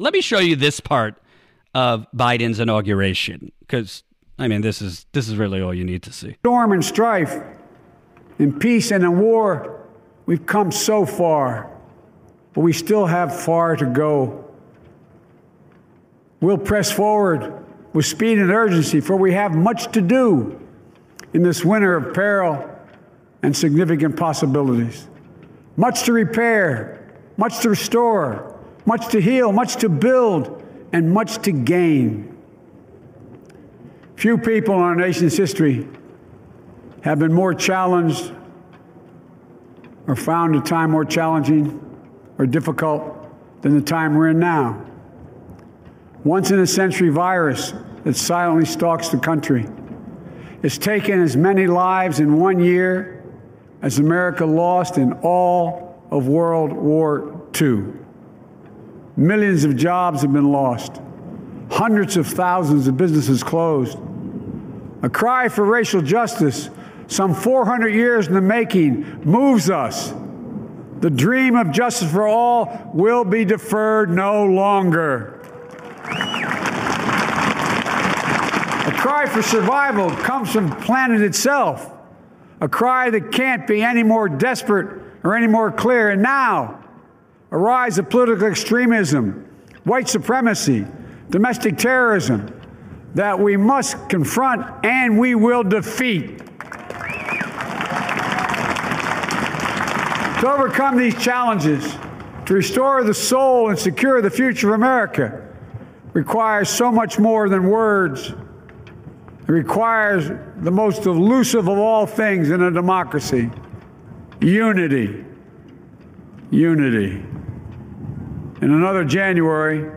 let me show you this part of Biden's inauguration because I mean this is this is really all you need to see. Storm and strife, in peace and in war, we've come so far, but we still have far to go. We'll press forward with speed and urgency, for we have much to do in this winter of peril and significant possibilities. Much to repair, much to restore, much to heal, much to build, and much to gain. Few people in our nation's history have been more challenged or found a time more challenging or difficult than the time we're in now. Once in a century virus that silently stalks the country. It's taken as many lives in one year as America lost in all of World War II. Millions of jobs have been lost. Hundreds of thousands of businesses closed. A cry for racial justice, some 400 years in the making, moves us. The dream of justice for all will be deferred no longer. A cry for survival comes from planet itself. A cry that can't be any more desperate or any more clear. And now, a rise of political extremism, white supremacy, domestic terrorism that we must confront and we will defeat. To overcome these challenges, to restore the soul and secure the future of America, requires so much more than words. It requires the most elusive of all things in a democracy unity. Unity. In another January,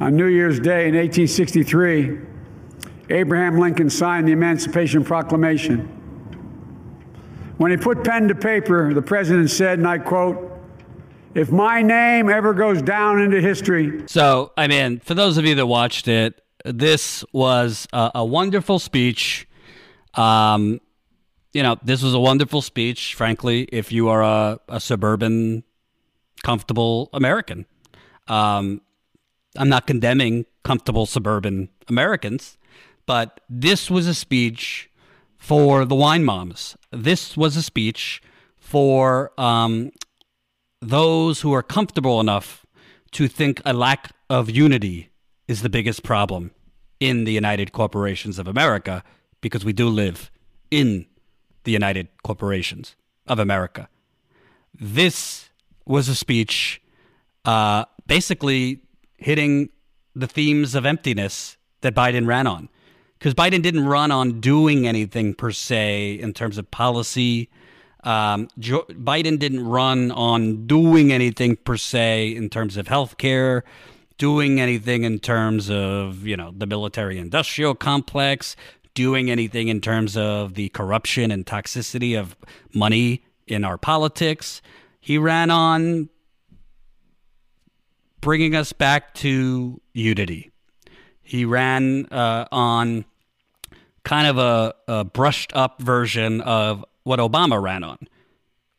on New Year's Day in 1863, Abraham Lincoln signed the Emancipation Proclamation. When he put pen to paper, the president said, and I quote, if my name ever goes down into history. So, I mean, for those of you that watched it, this was a, a wonderful speech. Um, you know, this was a wonderful speech, frankly, if you are a, a suburban, comfortable American. Um, I'm not condemning comfortable suburban Americans, but this was a speech for the wine moms. This was a speech for um, those who are comfortable enough to think a lack of unity is the biggest problem in the United Corporations of America because we do live in the United Corporations of America. This was a speech uh, basically hitting the themes of emptiness that Biden ran on. Because Biden didn't run on doing anything per se in terms of policy um, Joe, Biden didn't run on doing anything per se in terms of health care, doing anything in terms of, you know, the military industrial complex, doing anything in terms of the corruption and toxicity of money in our politics. He ran on bringing us back to unity. He ran uh, on kind of a, a brushed up version of what Obama ran on.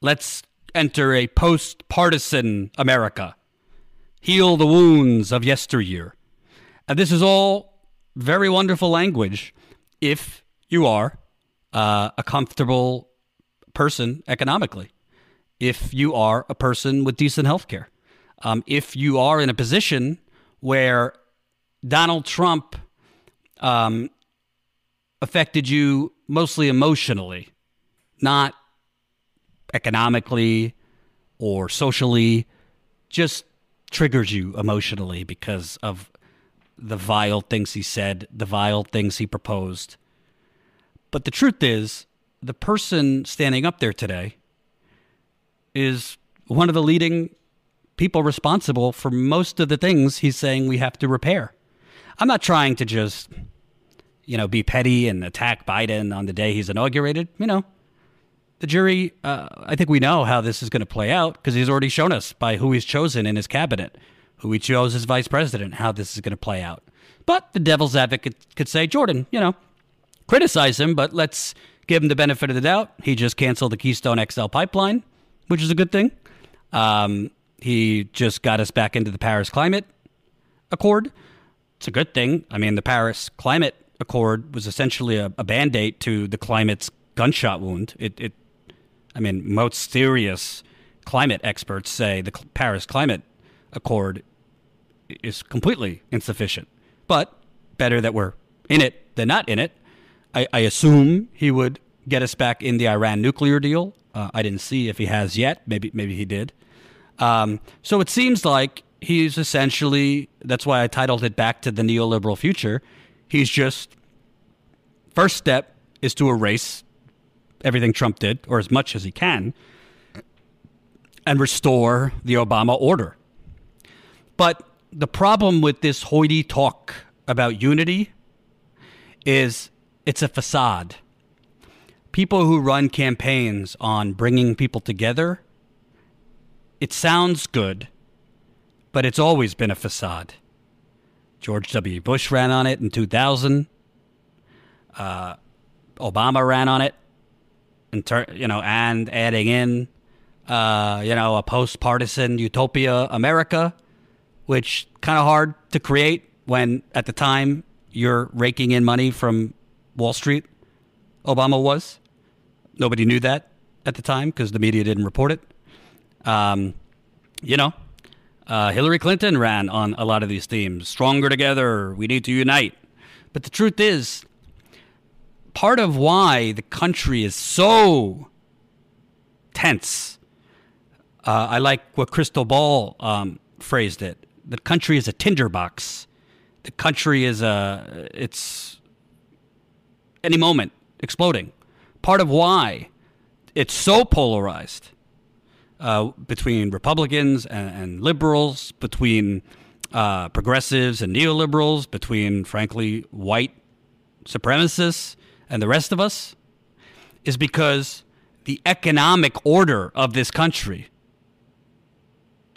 Let's enter a post partisan America, heal the wounds of yesteryear. And this is all very wonderful language if you are uh, a comfortable person economically, if you are a person with decent health care, um, if you are in a position where Donald Trump um, affected you mostly emotionally not economically or socially, just triggers you emotionally because of the vile things he said, the vile things he proposed. But the truth is, the person standing up there today is one of the leading people responsible for most of the things he's saying we have to repair. I'm not trying to just, you know, be petty and attack Biden on the day he's inaugurated. You know, the jury, uh, I think we know how this is going to play out because he's already shown us by who he's chosen in his cabinet, who he chose as vice president, how this is going to play out. But the devil's advocate could say, Jordan, you know, criticize him, but let's give him the benefit of the doubt. He just canceled the Keystone XL pipeline, which is a good thing. Um, He just got us back into the Paris Climate Accord. It's a good thing. I mean, the Paris Climate Accord was essentially a, a band aid to the climate's gunshot wound. It, it, I mean, most serious climate experts say the Paris Climate Accord is completely insufficient. But better that we're in it than not in it. I, I assume he would get us back in the Iran nuclear deal. Uh, I didn't see if he has yet. Maybe maybe he did. Um, so it seems like he's essentially. That's why I titled it "Back to the Neoliberal Future." He's just first step is to erase everything Trump did, or as much as he can, and restore the Obama order. But the problem with this hoity talk about unity is it's a facade. People who run campaigns on bringing people together, it sounds good, but it's always been a facade. George W. Bush ran on it in 2000. Uh, Obama ran on it, in ter- you know, and adding in, uh, you know, a post-partisan utopia America, which kind of hard to create when at the time you're raking in money from Wall Street. Obama was. Nobody knew that at the time because the media didn't report it. Um, you know, uh, Hillary Clinton ran on a lot of these themes. Stronger together, we need to unite. But the truth is, part of why the country is so tense. Uh, I like what Krystal Ball um, phrased it. The country is a tinderbox. The country is a it's any moment exploding. Part of why it's so polarized uh, between Republicans and, and liberals, between uh, progressives and neoliberals, between frankly white supremacists and the rest of us, is because the economic order of this country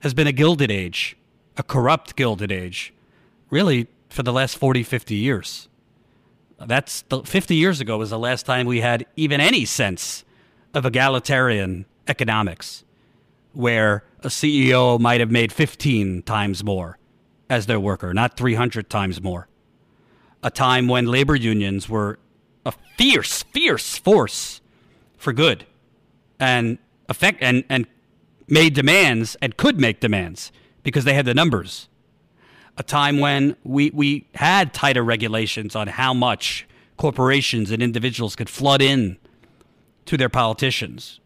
has been a gilded age, a corrupt gilded age, really for the last 40, 50 years. That's the, 50 years ago was the last time we had even any sense of egalitarian economics, where a CEO might have made 15 times more as their worker, not 300 times more. A time when labor unions were a fierce, fierce force for good and effect and, and made demands and could make demands because they had the numbers. A time when we, we had tighter regulations on how much corporations and individuals could flood in to their politicians.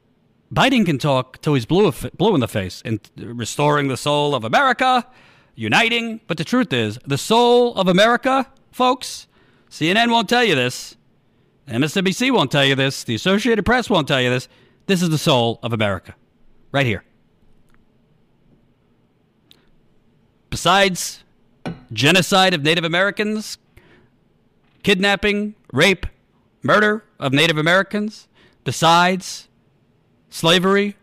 Biden can talk till he's blue, blue in the face and restoring the soul of America, uniting. But the truth is, the soul of America, folks, CNN won't tell you this. MSNBC won't tell you this. The Associated Press won't tell you this. This is the soul of America, right here. Besides genocide of Native Americans, kidnapping, rape, murder of Native Americans, besides slavery,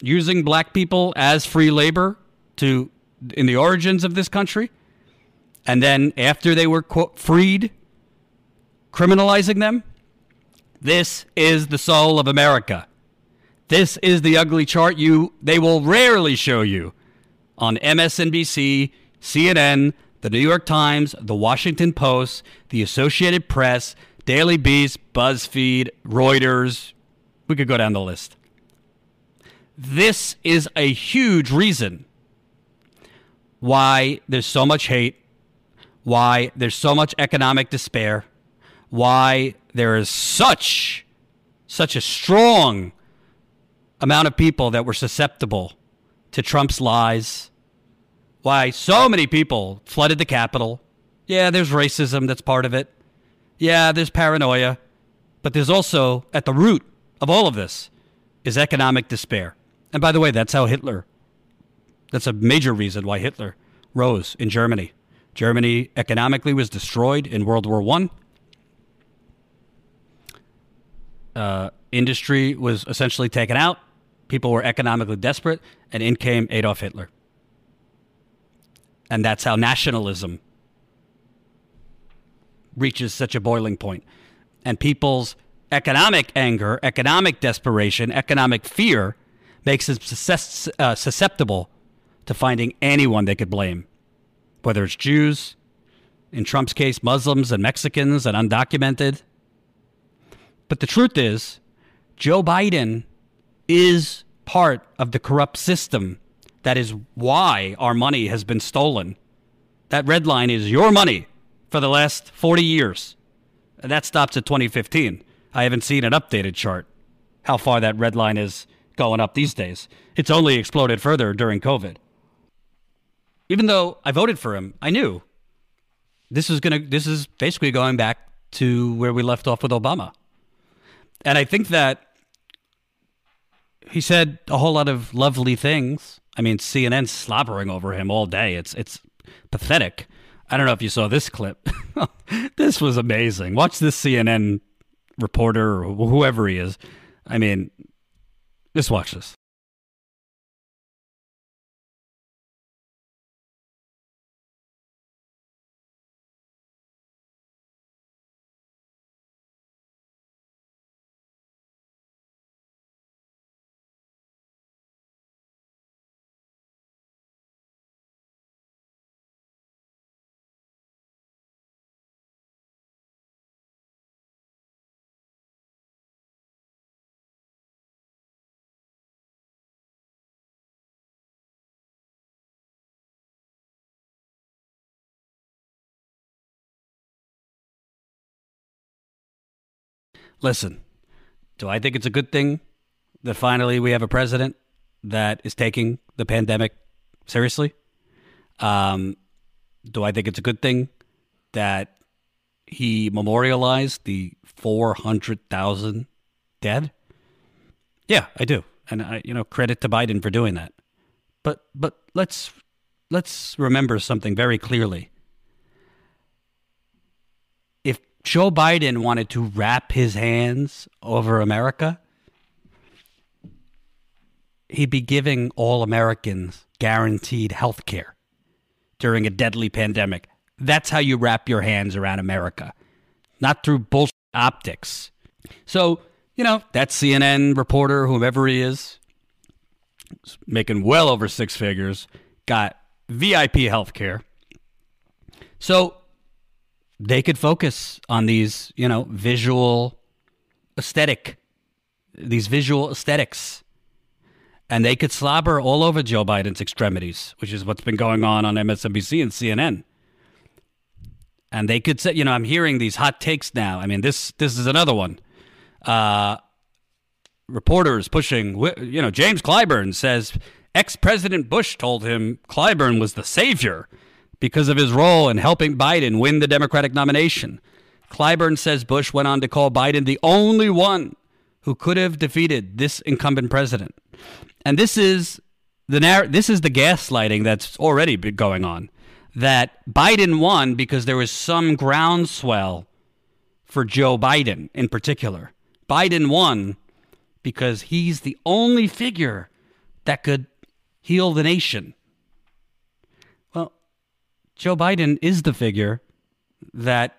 using black people as free labor to in the origins of this country, and then after they were quote, freed criminalizing them. This is the soul of America. This is the ugly chart you they will rarely show you on MSNBC, CNN, the New York Times, the Washington Post, the Associated Press, Daily Beast, BuzzFeed, Reuters. We could go down the list. This is a huge reason why there's so much hate, why there's so much economic despair, why there is such such a strong amount of people that were susceptible to Trump's lies. Why so many people flooded the Capitol. Yeah, there's racism that's part of it. Yeah, there's paranoia. But there's also, at the root of all of this, is economic despair. And by the way, that's how Hitler, that's a major reason why Hitler rose in Germany. Germany economically was destroyed in World War One. uh, industry was essentially taken out. People were economically desperate, and in came Adolf Hitler. And that's how nationalism reaches such a boiling point. And people's economic anger, economic desperation, economic fear makes him uh, susceptible to finding anyone they could blame, whether it's Jews, in Trump's case, Muslims and Mexicans and undocumented. But the truth is, Joe Biden is part of the corrupt system. That is why our money has been stolen. That red line is your money for the last 40 years. And that stops at 2015. I haven't seen an updated chart how far that red line is going up these days. It's only exploded further during COVID. Even though I voted for him, I knew this is going to this is basically going back to where we left off with Obama. And I think that he said a whole lot of lovely things. I mean, CNN slobbering over him all day. It's it's pathetic. I don't know if you saw this clip. this was amazing. Watch this CNN reporter or whoever he is. I mean, just watch this. Listen, do I think it's a good thing that finally we have a president that is taking the pandemic seriously? Um, do I think it's a good thing that he memorialized the 400,000 dead? Yeah, I do. And I, you know, credit to Biden for doing that. But but let's let's remember something very clearly. Joe Biden wanted to wrap his hands over America, he'd be giving all Americans guaranteed health care during a deadly pandemic. That's how you wrap your hands around America, not through bullshit optics. So, you know, that CNN reporter, whomever he is, making well over six figures, got VIP health care. So they could focus on these, you know, visual aesthetic, these visual aesthetics. And they could slobber all over Joe Biden's extremities, which is what's been going on on MSNBC and CNN. And they could say, you know, I'm hearing these hot takes now. I mean, this this is another one. Uh, reporters pushing, you know, James Clyburn says ex President Bush told him Clyburn was the savior because of his role in helping Biden win the Democratic nomination. Clyburn says Bush went on to call Biden the only one who could have defeated this incumbent president. And this is the narr- this is the gaslighting that's already been going on that Biden won because there was some groundswell for Joe Biden in particular. Biden won because he's the only figure that could heal the nation. Joe Biden is the figure that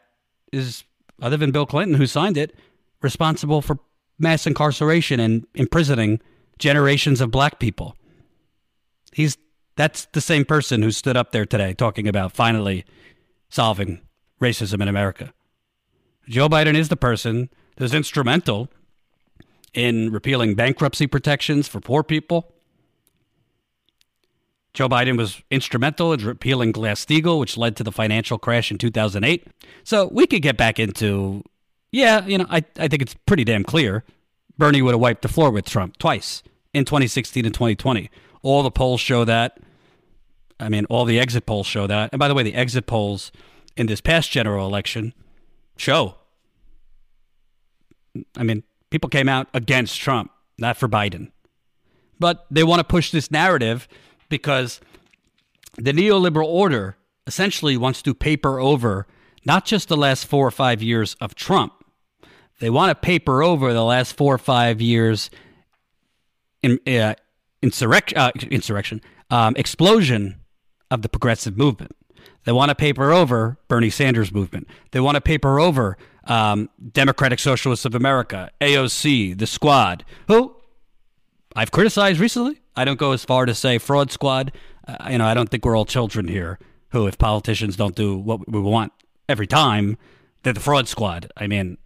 is, other than Bill Clinton, who signed it, responsible for mass incarceration and imprisoning generations of black people. He's that's the same person who stood up there today talking about finally solving racism in America. Joe Biden is the person that's instrumental in repealing bankruptcy protections for poor people, Joe Biden was instrumental in repealing Glass Steagall, which led to the financial crash in 2008. So we could get back into, yeah, you know, I, I think it's pretty damn clear. Bernie would have wiped the floor with Trump twice in 2016 and 2020. All the polls show that. I mean, all the exit polls show that. And by the way, the exit polls in this past general election show. I mean, people came out against Trump, not for Biden. But they want to push this narrative because the neoliberal order essentially wants to paper over not just the last four or five years of Trump. They want to paper over the last four or five years in uh, insurrection, uh, insurrection um, explosion of the progressive movement. They want to paper over Bernie Sanders movement. They want to paper over um, Democratic Socialists of America, AOC, the Squad, who I've criticized recently. I don't go as far to say fraud squad. Uh, you know, I don't think we're all children here who, if politicians don't do what we want every time, they're the fraud squad. I mean,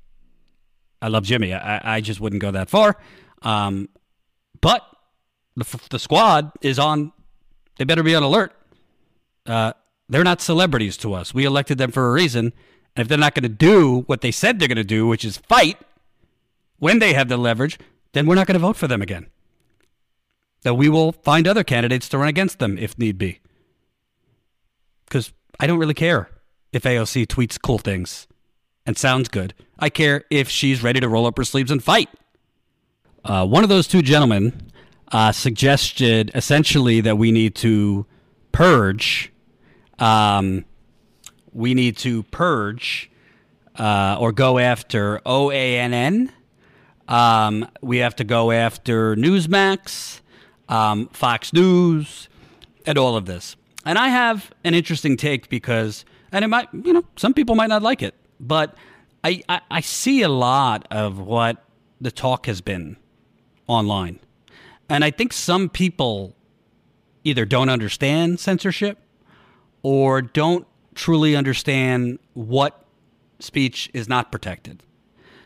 I love Jimmy. I, I just wouldn't go that far. Um, but the, the squad is on. They better be on alert. Uh, they're not celebrities to us. We elected them for a reason. And if they're not going to do what they said they're going to do, which is fight when they have the leverage, then we're not going to vote for them again. That we will find other candidates to run against them if need be. Because I don't really care if AOC tweets cool things and sounds good. I care if she's ready to roll up her sleeves and fight. Uh, one of those two gentlemen uh, suggested essentially that we need to purge. Um, we need to purge uh, or go after OANN. Um, we have to go after Newsmax, um, Fox News, and all of this. And I have an interesting take because, and it might, you know, some people might not like it, but I, I, I see a lot of what the talk has been online. And I think some people either don't understand censorship or don't truly understand what speech is not protected.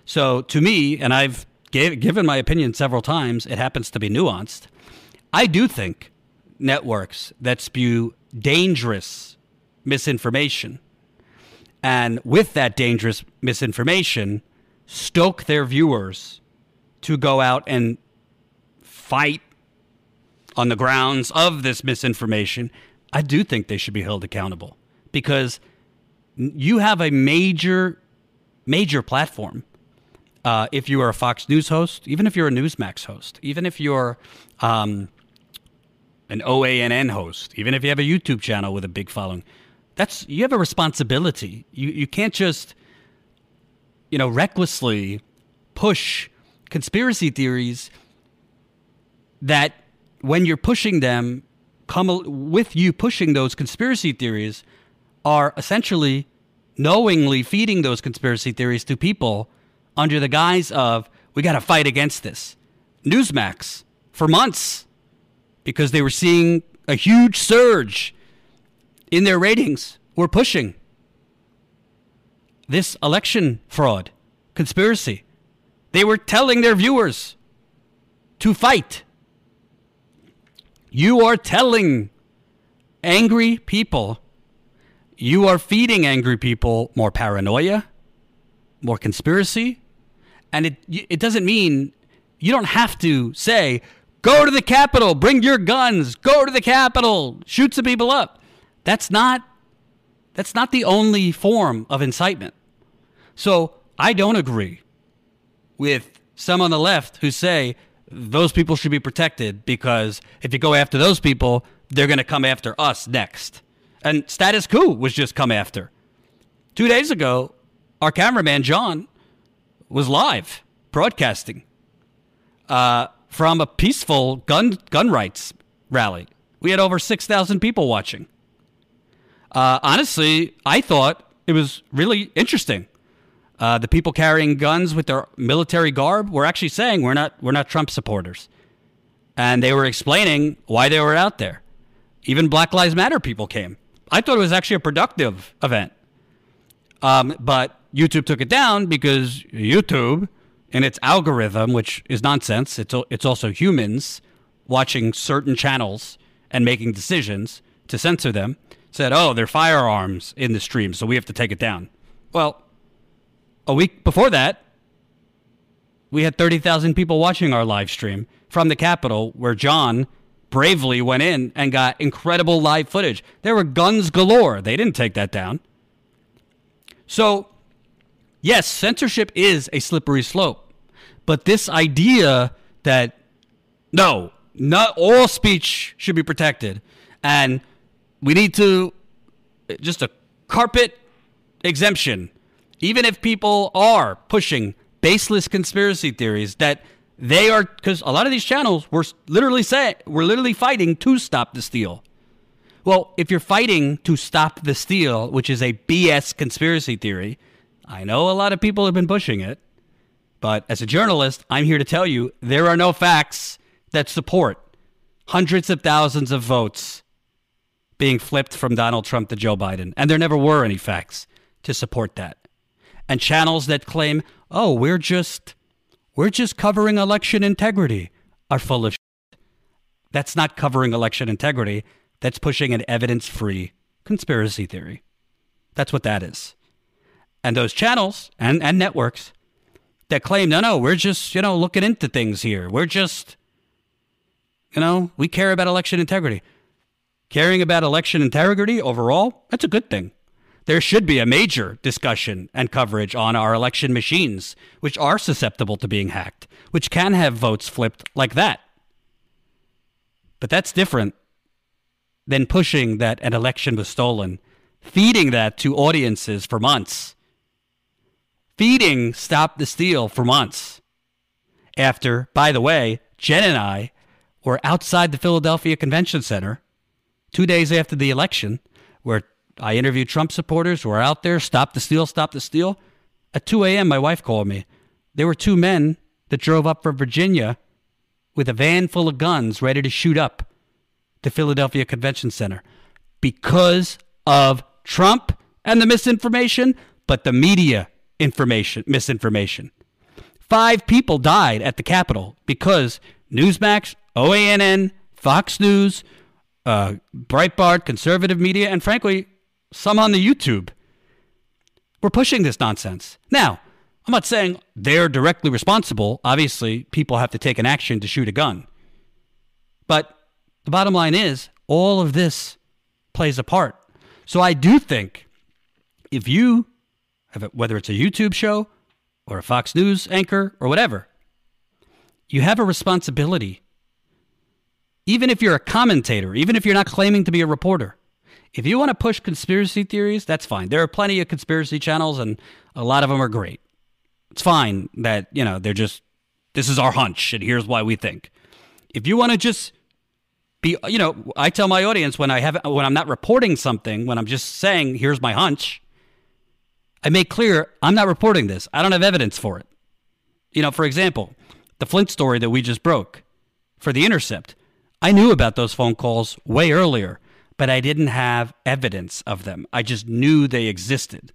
So to me, and I've gave, given my opinion several times, it happens to be nuanced. I do think networks that spew dangerous misinformation and with that dangerous misinformation stoke their viewers to go out and fight on the grounds of this misinformation, I do think they should be held accountable because you have a major, major platform. Uh, if you are a Fox News host, even if you're a Newsmax host, even if you're um, an OANN host, even if you have a YouTube channel with a big following, that's you have a responsibility. You you can't just you know recklessly push conspiracy theories that when you're pushing them, come with you pushing those conspiracy theories are essentially knowingly feeding those conspiracy theories to people under the guise of we got to fight against this. Newsmax for months because they were seeing a huge surge in their ratings were pushing this election fraud conspiracy. They were telling their viewers to fight you are telling angry people, you are feeding angry people more paranoia, more conspiracy. And it, it doesn't mean you don't have to say, go to the Capitol, bring your guns, go to the Capitol, shoot some people up. That's not that's not the only form of incitement. So I don't agree with some on the left who say those people should be protected because if you go after those people, they're going to come after us next. And Status Coup was just come after. Two days ago, our cameraman, John, was live broadcasting uh, from a peaceful gun, gun rights rally. We had over 6,000 people watching. Uh, honestly, I thought it was really interesting. Uh, the people carrying guns with their military garb were actually saying we're not we're not Trump supporters, and they were explaining why they were out there. Even Black Lives Matter people came. I thought it was actually a productive event, um, but YouTube took it down because YouTube, in its algorithm, which is nonsense, it's it's also humans watching certain channels and making decisions to censor them. Said, oh, they're firearms in the stream, so we have to take it down. Well, a week before that, we had 30,000 people watching our live stream from the Capitol, where John bravely went in and got incredible live footage. There were guns galore. They didn't take that down. So, yes, censorship is a slippery slope. But this idea that no, not all speech should be protected and we need to just a carpet exemption even if people are pushing baseless conspiracy theories that they are because a lot of these channels were literally saying we're literally fighting to stop the steal. Well, if you're fighting to stop the steal, which is a BS conspiracy theory, I know a lot of people have been pushing it, but as a journalist, I'm here to tell you there are no facts that support hundreds of thousands of votes being flipped from Donald Trump to Joe Biden. And there never were any facts to support that. And channels that claim, oh, we're just we're just covering election integrity are full of shit. That's not covering election integrity. That's pushing an evidence free conspiracy theory. That's what that is. And those channels and, and networks that claim, no, no, we're just, you know, looking into things here. We're just, you know, we care about election integrity. Caring about election integrity overall, that's a good thing. There should be a major discussion and coverage on our election machines, which are susceptible to being hacked, which can have votes flipped like that. But that's different than pushing that an election was stolen, feeding that to audiences for months, feeding Stop the Steal for months. After, by the way, Jen and I were outside the Philadelphia Convention Center two days after the election, where I interviewed Trump supporters who were out there, stop the steal, stop the steal. At 2 a.m., my wife called me. There were two men that drove up from Virginia with a van full of guns ready to shoot up the Philadelphia Convention Center because of Trump and the misinformation, but the media information misinformation. Five people died at the Capitol because Newsmax, OANN, Fox News, uh, Breitbart, conservative media, and frankly, some on the YouTube were pushing this nonsense. Now, I'm not saying they're directly responsible. Obviously, people have to take an action to shoot a gun. But the bottom line is, all of this plays a part. So I do think if you, whether it's a YouTube show or a Fox News anchor or whatever, you have a responsibility. Even if you're a commentator, even if you're not claiming to be a reporter, if you want to push conspiracy theories, that's fine. There are plenty of conspiracy channels, and a lot of them are great. It's fine that, you know, they're just, this is our hunch, and here's why we think. If you want to just be, you know, I tell my audience when I have, when I'm not reporting something, when I'm just saying, here's my hunch, I make clear I'm not reporting this. I don't have evidence for it. You know, for example, the Flint story that we just broke for The Intercept. I knew about those phone calls way earlier but I didn't have evidence of them. I just knew they existed.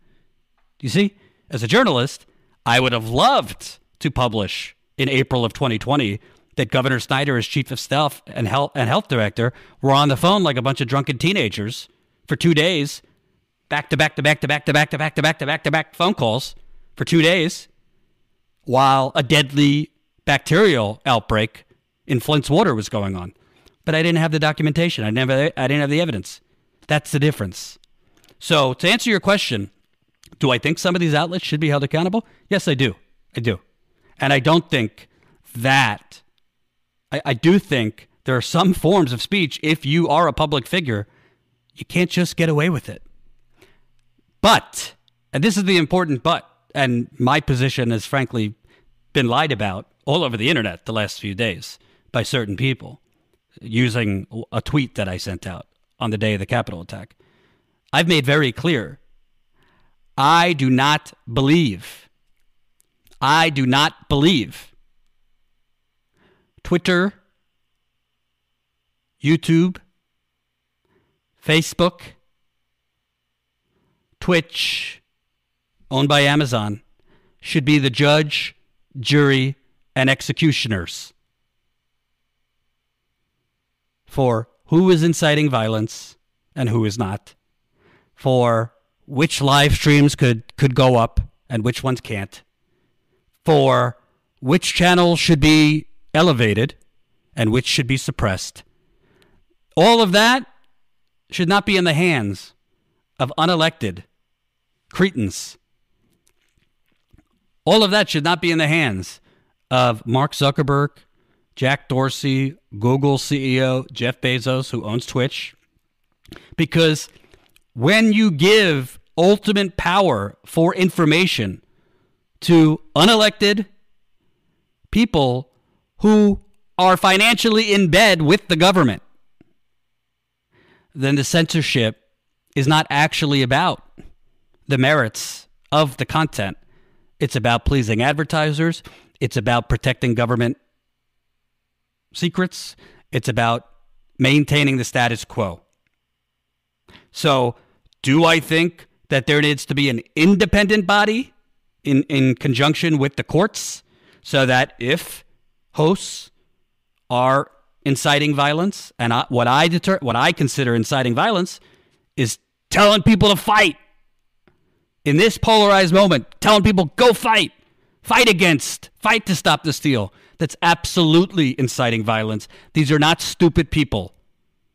You see, as a journalist, I would have loved to publish in April of 2020 that Governor Snyder, as chief of staff and health and health director, were on the phone like a bunch of drunken teenagers for two days, back to back to back to back to back to back to back to back to back phone calls for two days, while a deadly bacterial outbreak in Flint's water was going on but I didn't have the documentation. I never I didn't have the evidence. That's the difference. So to answer your question, do I think some of these outlets should be held accountable? Yes, I do. I do. And I don't think that I, I do think there are some forms of speech, if you are a public figure, you can't just get away with it. But, and this is the important but, and my position has frankly been lied about all over the internet the last few days by certain people using a tweet that I sent out on the day of the Capitol attack. I've made very clear I do not believe, I do not believe Twitter, YouTube, Facebook, Twitch, owned by Amazon, should be the judge, jury, and executioners for who is inciting violence and who is not, for which live streams could, could go up and which ones can't, for which channels should be elevated and which should be suppressed. All of that should not be in the hands of unelected cretins. All of that should not be in the hands of Mark Zuckerberg Jack Dorsey, Google CEO Jeff Bezos, who owns Twitch. Because when you give ultimate power for information to unelected people who are financially in bed with the government, then the censorship is not actually about the merits of the content. It's about pleasing advertisers. It's about protecting government secrets. It's about maintaining the status quo. So, do I think that there needs to be an independent body in, in conjunction with the courts so that if hosts are inciting violence, and I, what I deter, what I consider inciting violence is telling people to fight. In this polarized moment, telling people go fight, fight against, fight to stop the steal. That's absolutely inciting violence. These are not stupid people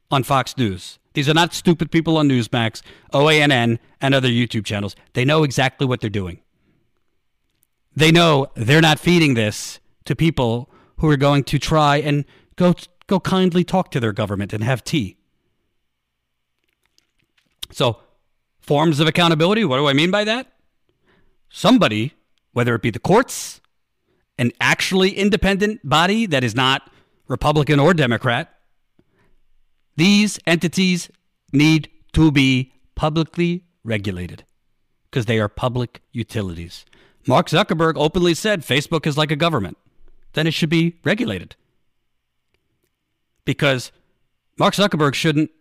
on Fox News. These are not stupid people on Newsmax, OANN, and other YouTube channels. They know exactly what they're doing. They know they're not feeding this to people who are going to try and go go kindly talk to their government and have tea. So, forms of accountability, what do I mean by that? Somebody, whether it be the courts, an actually independent body that is not Republican or Democrat, these entities need to be publicly regulated because they are public utilities. Mark Zuckerberg openly said Facebook is like a government. Then it should be regulated. Because Mark Zuckerberg shouldn't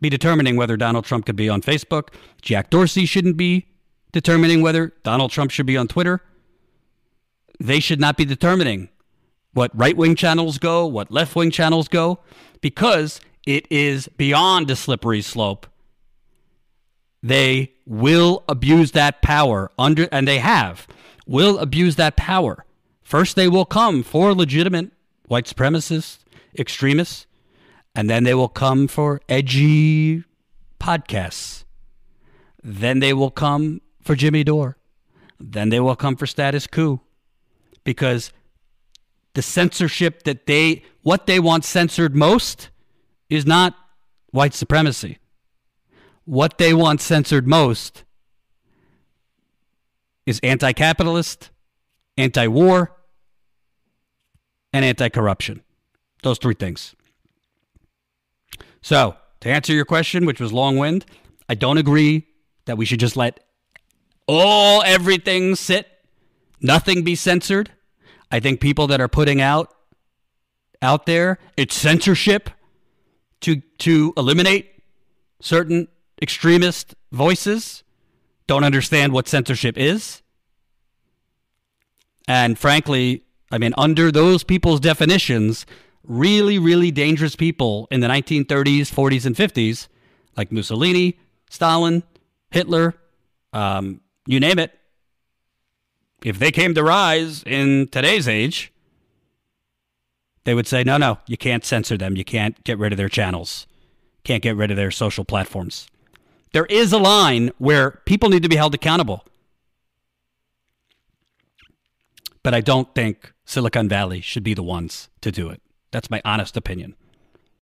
be determining whether Donald Trump could be on Facebook. Jack Dorsey shouldn't be determining whether Donald Trump should be on Twitter. They should not be determining what right wing channels go, what left wing channels go, because it is beyond a slippery slope. They will abuse that power under, and they have, will abuse that power. First, they will come for legitimate white supremacists, extremists, and then they will come for edgy podcasts. Then they will come for Jimmy Dore. Then they will come for Status Coup because the censorship that they, what they want censored most is not white supremacy. What they want censored most is anti capitalist, anti war, and anti corruption. Those three things. So, to answer your question, which was long wind, I don't agree that we should just let all everything sit, nothing be censored. I think people that are putting out out there, it's censorship to to eliminate certain extremist voices don't understand what censorship is. And frankly, I mean, under those people's definitions, really, really dangerous people in the 1930s, 40s, and 50s, like Mussolini, Stalin, Hitler, um, you name it, if they came to rise in today's age, they would say, no, no, you can't censor them. You can't get rid of their channels. Can't get rid of their social platforms. There is a line where people need to be held accountable. But I don't think Silicon Valley should be the ones to do it. That's my honest opinion.